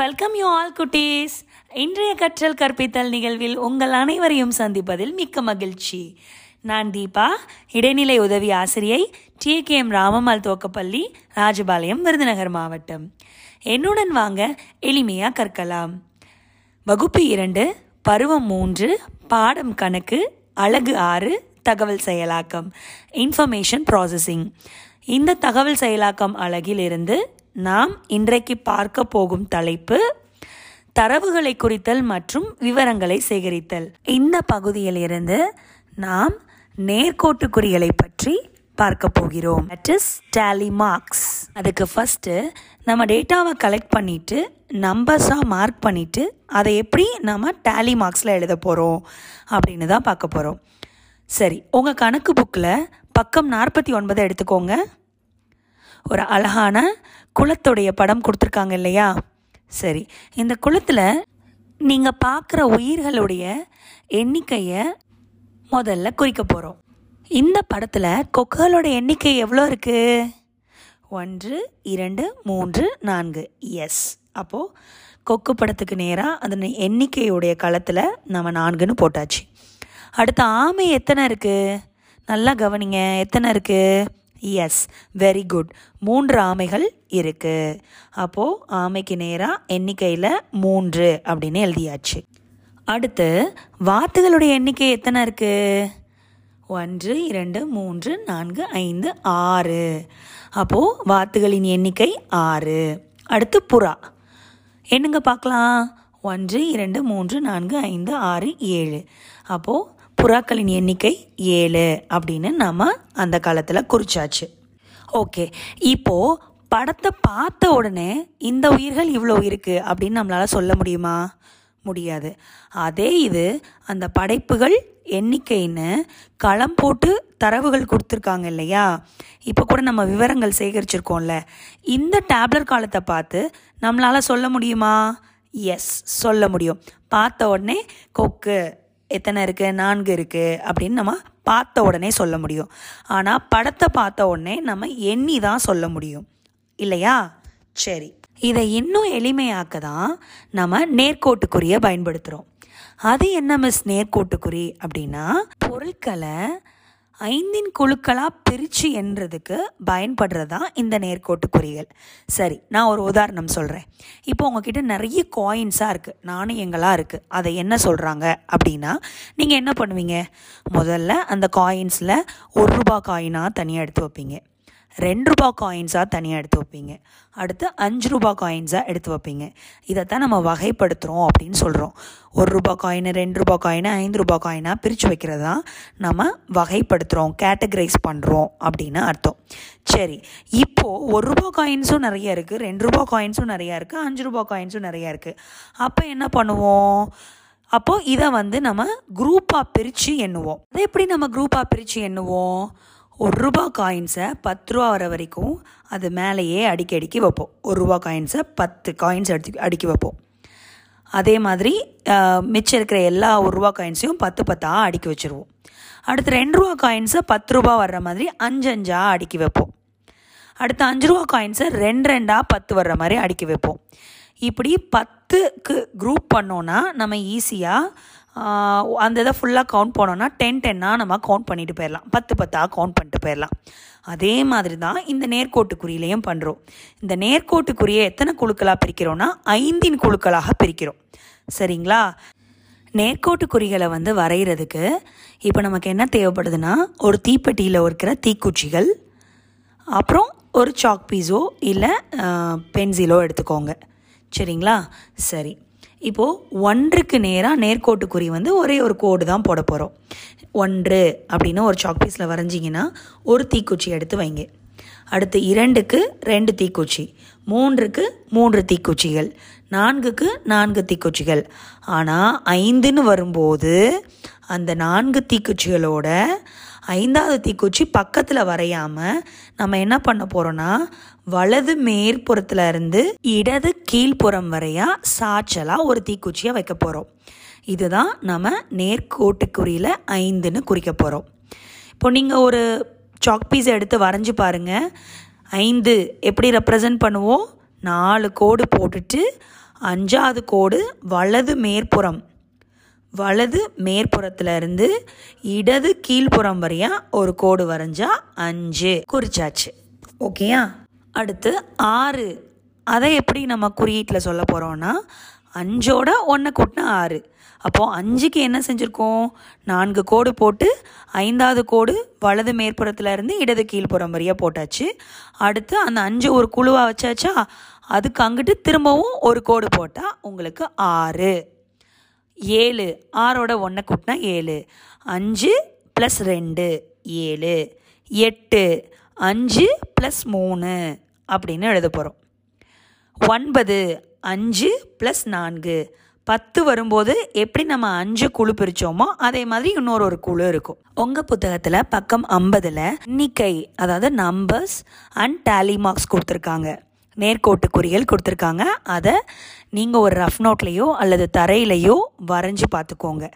Welcome you all குட்டீஸ். இன்றைய கற்றல் கற்பித்தல் நிகழ்வில் உங்கள் அனைவரையும் சந்திப்பதில் மிக்க மகிழ்ச்சி. நான் தீபா இடைநிலை உதவி ஆசிரியை T K M Ramammal Thokkapalli Rajapalayam Virudhunagar மாவட்டம். என்னுடன் வாங்க எளிமையாக கற்கலாம். வகுப்பு இரண்டு பருவம் மூன்று பாடம் கணக்கு அழகு ஆறு தகவல் செயலாக்கம். இன்ஃபர்மேஷன் ப்ராசஸிங் இந்த தகவல் செயலாக்கம் அழகிலிருந்து நாம் இன்றைக்கு பார்க்க போகும் தலைப்பு தரவுகளை குறித்தல் மற்றும் விவரங்களை சேகரித்தல். இந்த பகுதியிலிருந்து நாம் நேர்கோட்டு குறிகளை பற்றி பார்க்க போகிறோம். தட் இஸ் டேலி மார்க்ஸ் அதுக்கு ஃபஸ்ட்டு நம்ம டேட்டாவை கலெக்ட் பண்ணிவிட்டு நம்பர்ஸாக மார்க் பண்ணிவிட்டு அதை எப்படி நம்ம டேலி மார்க்ஸில் எழுத போகிறோம் அப்படின்னு தான் பார்க்க போகிறோம் சரி உங்கள் கணக்கு புக்கில் பக்கம் நாற்பத்தி ஒன்பதை எடுத்துக்கோங்க. ஒரு அழகான குளத்துடைய படம் கொடுத்துருக்காங்க இல்லையா? சரி இந்த குளத்தில் நீங்கள் பார்க்குற உயிர்களுடைய எண்ணிக்கையை முதல்ல குறிக்க போகிறோம் இந்த படத்தில் கொக்குகளோட எண்ணிக்கை எவ்வளோ இருக்குது ஒன்று இரண்டு மூன்று நான்கு. எஸ் அப்போது கொக்கு படத்துக்கு நேராக அதன் எண்ணிக்கையுடைய களத்தில் நம்ம நான்குன்னு போட்டாச்சு. அடுத்து ஆமை எத்தனை இருக்குது நல்லா கவனிங்க எத்தனை இருக்குது எஸ் வெரி குட் மூன்று ஆமைகள் இருக்குது அப்போது ஆமைக்கு நேராக எண்ணிக்கையில் மூன்று அப்படின்னு எழுதியாச்சு. அடுத்து வாத்துகளுடைய எண்ணிக்கை எத்தனை இருக்குது ஒன்று இரண்டு மூன்று நான்கு ஐந்து ஆறு. அப்போது வாத்துகளின் எண்ணிக்கை ஆறு. அடுத்து புறா. என்னங்க பார்க்கலாம்? ஒன்று இரண்டு மூன்று நான்கு ஐந்து ஆறு ஏழு. அப்போது புறாக்களின் எண்ணிக்கை ஏழு அப்படின்னு நம்ம அந்த காலத்தில் குறிச்சாச்சு. ஓகே இப்போது படத்தை பார்த்த உடனே இந்த உயிர்கள் இவ்வளோ இருக்குது அப்படின்னு நம்மளால் சொல்ல முடியுமா? முடியாது. அதே இது அந்த படைப்புகள் எண்ணிக்கைன்னு களம் போட்டு தரவுகள் கொடுத்துருக்காங்க இல்லையா? இப்போ கூட நம்ம விவரங்கள் சேகரிச்சிருக்கோம்ல. இந்த டேப்லர் காலத்தை பார்த்து நம்மளால் சொல்ல முடியுமா? எஸ் சொல்ல முடியும். பார்த்த உடனே கொக்கு எத்தனை இருக்குது நான்கு இருக்குது அப்படின்னு நம்ம பார்த்த உடனே சொல்ல முடியும். ஆனால் படத்தை பார்த்த உடனே நம்ம எண்ணி தான் சொல்ல முடியும். இல்லையா? சரி. இதை இன்னும் எளிமையாக்க தான் நம்ம நேர்கோட்டுக்குறியை பயன்படுத்துகிறோம் அது என்ன மிஸ் நேர்கோட்டுக்குறி? அப்படின்னா பொருட்களை ஐந்தின் குழுக்களாக பிரித்து என்றதுக்கு பயன்படுறது தான் இந்த நேர்கோட்டுக்குறிகள் சரி நான் ஒரு உதாரணம் சொல்கிறேன் இப்போ உங்ககிட்ட நிறைய காயின்ஸாக இருக்குது நாணயங்களாக இருக்குது அதை என்ன சொல்கிறாங்க அப்படின்னா நீங்கள் என்ன பண்ணுவீங்க? முதல்ல அந்த காயின்ஸில் ஒரு ரூபா காயினாக தனியாக எடுத்து வைப்பீங்க. ரெண்டு ரூபா காயின்ஸாக தனியாக எடுத்து வைப்பீங்க. அடுத்து அஞ்சு ரூபா காயின்ஸாக எடுத்து வைப்பீங்க. இதைத்தான் நம்ம வகைப்படுத்துகிறோம் அப்படின்னு சொல்கிறோம் ஒரு ரூபா காயின் ரெண்டு ரூபா காயின் ஐந்து ரூபா காயினாக பிரித்து வைக்கிறது தான் நம்ம வகைப்படுத்துகிறோம் கேட்டகரைஸ் பண்ணுறோம் அப்படின்னு அர்த்தம். சரி இப்போது ஒரு ரூபா காயின்ஸும் நிறைய இருக்குது ரெண்டு ரூபா காயின்ஸும் நிறையா இருக்குது அஞ்சு ரூபா காயின்ஸும் நிறையா இருக்குது அப்போ என்ன பண்ணுவோம்? அப்போது இதை வந்து நம்ம குரூப்பாக பிரித்து எண்ணுவோம். அதை எப்படி நம்ம குரூப்பாக பிரித்து எண்ணுவோம்? ஒரு ரூபா காயின்ஸை பத்து ரூபா வர வரைக்கும் அது மேலேயே அடுக்கி அடுக்கி வைப்போம். ஒரு ரூபா காயின்ஸை பத்து காயின்ஸ் அடுக்கி அடுக்கி வைப்போம். அதே மாதிரி மிச்சம் இருக்கிற எல்லா ஒரு ரூபா காயின்ஸையும் பத்து பத்தாக அடுக்கி வச்சுருவோம். அடுத்து ரெண்டு ரூபா காயின்ஸை பத்து ரூபா வர்ற மாதிரி அஞ்சு அஞ்சாக அடுக்கி வைப்போம். அடுத்து அஞ்சு ரூபா காயின்ஸை ரெண்டு ரெண்டாக பத்து வர்ற மாதிரி அடுக்கி வைப்போம். இப்படி பத்துக்கு குரூப் பண்ணோன்னா நம்ம ஈஸியாக அந்த இதை ஃபுல்லாக கவுண்ட் பண்ணோன்னா டென் டென்னாக நம்ம கவுண்ட் பண்ணிட்டு போயிடலாம். பத்து பத்தாக கவுண்ட் பண்ணிட்டு போயிடலாம். அதே மாதிரி தான் இந்த நேர்கோட்டு குறியிலையும் பண்ணுறோம் இந்த நேர்கோட்டு குறியை எத்தனை குழுக்களாக பிரிக்கிறோன்னா ஐந்தின் குழுக்களாக பிரிக்கிறோம். சரிங்களா? நேர்கோட்டு குறிகளை வந்து வரைகிறதுக்கு இப்போ நமக்கு என்ன தேவைப்படுதுன்னா ஒரு தீப்பெட்டியில் இருக்கிற தீக்குச்சிகள் அப்புறம் ஒரு சாக் பீஸோ இல்லை பென்சிலோ எடுத்துக்கோங்க. சரிங்களா? சரி. இப்போது ஒன்றுக்கு நேராக நேர்கோட்டுக்குறி வந்து ஒரே ஒரு கோடு தான் போட போகிறோம் ஒன்று அப்படின்னு ஒரு சாக் பீஸில் வரைஞ்சிங்கன்னா ஒரு தீக்குச்சி எடுத்து வைங்க. அடுத்து இரண்டுக்கு ரெண்டு தீக்குச்சி மூன்றுக்கு மூன்று தீக்குச்சிகள் நான்குக்கு நான்கு தீக்குச்சிகள். ஆனால் ஐந்துன்னு வரும்போது அந்த நான்கு தீக்குச்சிகளோட ஐந்தாவது தீக்குச்சி பக்கத்தில் வரையாமல் நம்ம என்ன பண்ண போகிறோன்னா வலது மேற்புறத்தில் இருந்து இடது கீழ்ப்புறம் வரையா சாச்சலாக ஒரு தீக்குச்சியை வைக்க போகிறோம் இதுதான் நம்ம நேர்கோட்டுக்குறியில் ஐந்துன்னு குறிக்க போகிறோம் இப்போ நீங்கள் ஒரு சாக் பீஸை எடுத்து வரைஞ்சி பாருங்கள் ஐந்து எப்படி ரெப்ரசன்ட் பண்ணுவோம்? நாலு கோடு போட்டுட்டு அஞ்சாவது கோடு வலது மேற்புறம் வலது மேற்புறத்துல இருந்து இடது கீழ்ப்புறம் வரையா ஒரு கோடு வரைஞ்சா அஞ்சு. குறிச்சாச்சு. ஓகேயா? அடுத்து ஆறு. அதை எப்படி நம்ம குறியீட்டில் சொல்ல போகிறோம்னா அஞ்சோட ஒன்றை கூட்டினா ஆறு. அப்போது அஞ்சுக்கு என்ன செஞ்சுருக்கோம்? நான்கு கோடு போட்டு ஐந்தாவது கோடு வலது மேற்புறத்தில் இருந்து இடது கீழ்ப்புறம் வரையாக போட்டாச்சு. அடுத்து அந்த அஞ்சு ஒரு குழுவாக வச்சாச்சா அதுக்கு அங்கிட்டு திரும்பவும் ஒரு கோடு போட்டால் உங்களுக்கு ஆறு. ஏழு. ஆறோட ஒன்றை கூட்டினா ஏழு. அஞ்சு ப்ளஸ் ரெண்டு ஏழு. எட்டு. அஞ்சு ப்ளஸ் மூணு அப்படின்னு எழுத போகிறோம் ஒன்பது அஞ்சு ப்ளஸ் நான்கு. பத்து வரும்போது எப்படி நம்ம அஞ்சு குழு பிரித்தோமோ அதே மாதிரி இன்னொரு ஒரு குழு இருக்கும். உங்கள் புத்தகத்தில் பக்கம் ஐம்பதில் எண்ணிக்கை அதாவது நம்பர்ஸ் அண்ட் டேலி மார்க்ஸ் கொடுத்துருக்காங்க. நேர்கோட்டு குறியல் கொடுத்துருக்காங்க. அதை நீங்கள் ஒரு ரஃப் நோட்லேயோ அல்லது தரையிலையோ வரைஞ்சி பார்த்துக்கோங்க.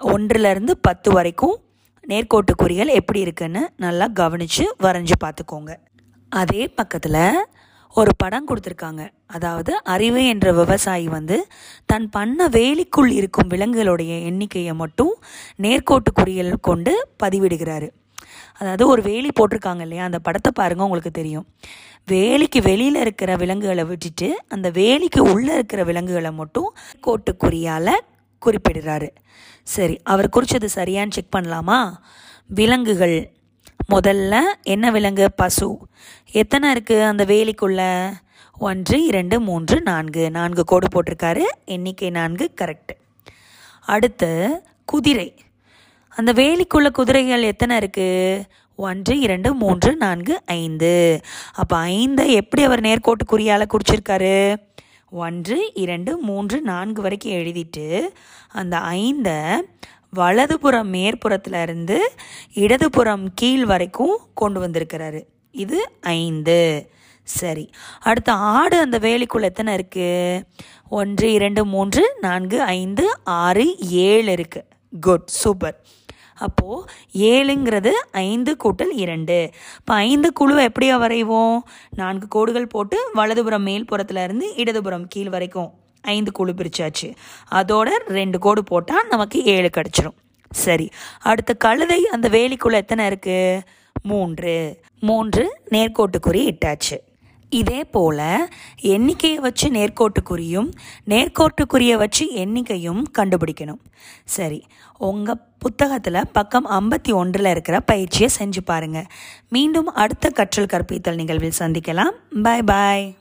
ஒன்றுலேருந்து பத்து வரைக்கும் நேர்கோட்டு குறியல் எப்படி இருக்குன்னு நல்லா கவனித்து வரைஞ்சி பார்த்துக்கோங்க. அதே பக்கத்தில் ஒரு படம் கொடுத்துருக்காங்க. அதாவது அறிவு என்ற விவசாயி வந்து தன் பண்ண வேலிக்குள் இருக்கும் விலங்குகளுடைய எண்ணிக்கையை மட்டும் நேர்கோட்டு குறிகள் கொண்டு பதிவிடுகிறாரு. அதாவது ஒரு வேலி போட்டிருக்காங்க இல்லையா? அந்த படத்தை பாருங்கள் உங்களுக்கு தெரியும். வேலிக்கு வெளியில் இருக்கிற விலங்குகளை விட்டுட்டு அந்த வேலிக்கு உள்ளே இருக்கிற விலங்குகளை மட்டும் கோட்டுக்குறியால் குறிப்பிடுறாரு. சரி அவர் குறித்தது சரியான்னு செக் பண்ணலாமா? விலங்குகள். முதல்ல என்ன விலங்கு? பசு. எத்தனை இருக்குது அந்த வேலிக்குள்ள? ஒன்று இரண்டு மூன்று நான்கு. நான்கு கோடு போட்டிருக்காரு. எண்ணிக்கை நான்கு கரெக்டு அடுத்து குதிரை. அந்த வேலிக்குள்ள குதிரைகள் எத்தனை இருக்குது ஒன்று இரண்டு மூன்று நான்கு ஐந்து. அப்போ ஐந்தை எப்படி அவர் நேர்கோட்டு குறியால் குறிச்சிருக்காரு? ஒன்று இரண்டு மூன்று நான்கு வரைக்கும் எழுதிட்டு அந்த ஐந்தை வலதுபுறம் மேற்புறத்துல இருந்து இடதுபுறம் கீழ் வரைக்கும் கொண்டு வந்திருக்கிறாரு. இது ஐந்து. சரி. அடுத்த ஆடு அந்த வேலிக்குள்ள எத்தனை இருக்கு? ஒன்று இரண்டு மூன்று நான்கு ஐந்து ஆறு ஏழு இருக்கு. குட். சூப்பர். அப்போது ஏழுங்கிறது ஐந்து கூட்டல் இரண்டு. இப்போ ஐந்து குழுவை எப்படியா வரைவோம்? நான்கு கோடுகள் போட்டு வலதுபுறம் மேல்புறத்துல இருந்து இடதுபுறம் கீழ் வரைக்கும் ஐந்து குழு பிரிச்சாச்சு. அதோட ரெண்டு கோடு போட்டால் நமக்கு ஏழு கிடச்சிரும். சரி அடுத்த கழுதை அந்த வேலிக்குள்ளே எத்தனை இருக்குது மூன்று. மூன்று நேர்கோட்டுக்குறி இட்டாச்சு. இதே போல எண்ணிக்கையை வச்சு நேர்கோட்டுக்குறியும் நேர்கோட்டுக்குறியை வச்சு எண்ணிக்கையும் கண்டுபிடிக்கணும். சரி உங்கள் புத்தகத்தில் பக்கம் ஐம்பத்தி ஒன்றில் இருக்கிற பயிற்சியை செஞ்சு பாருங்கள் மீண்டும் அடுத்த கற்றல் கற்பித்தல் நிகழ்வில் சந்திக்கலாம். பாய் பாய்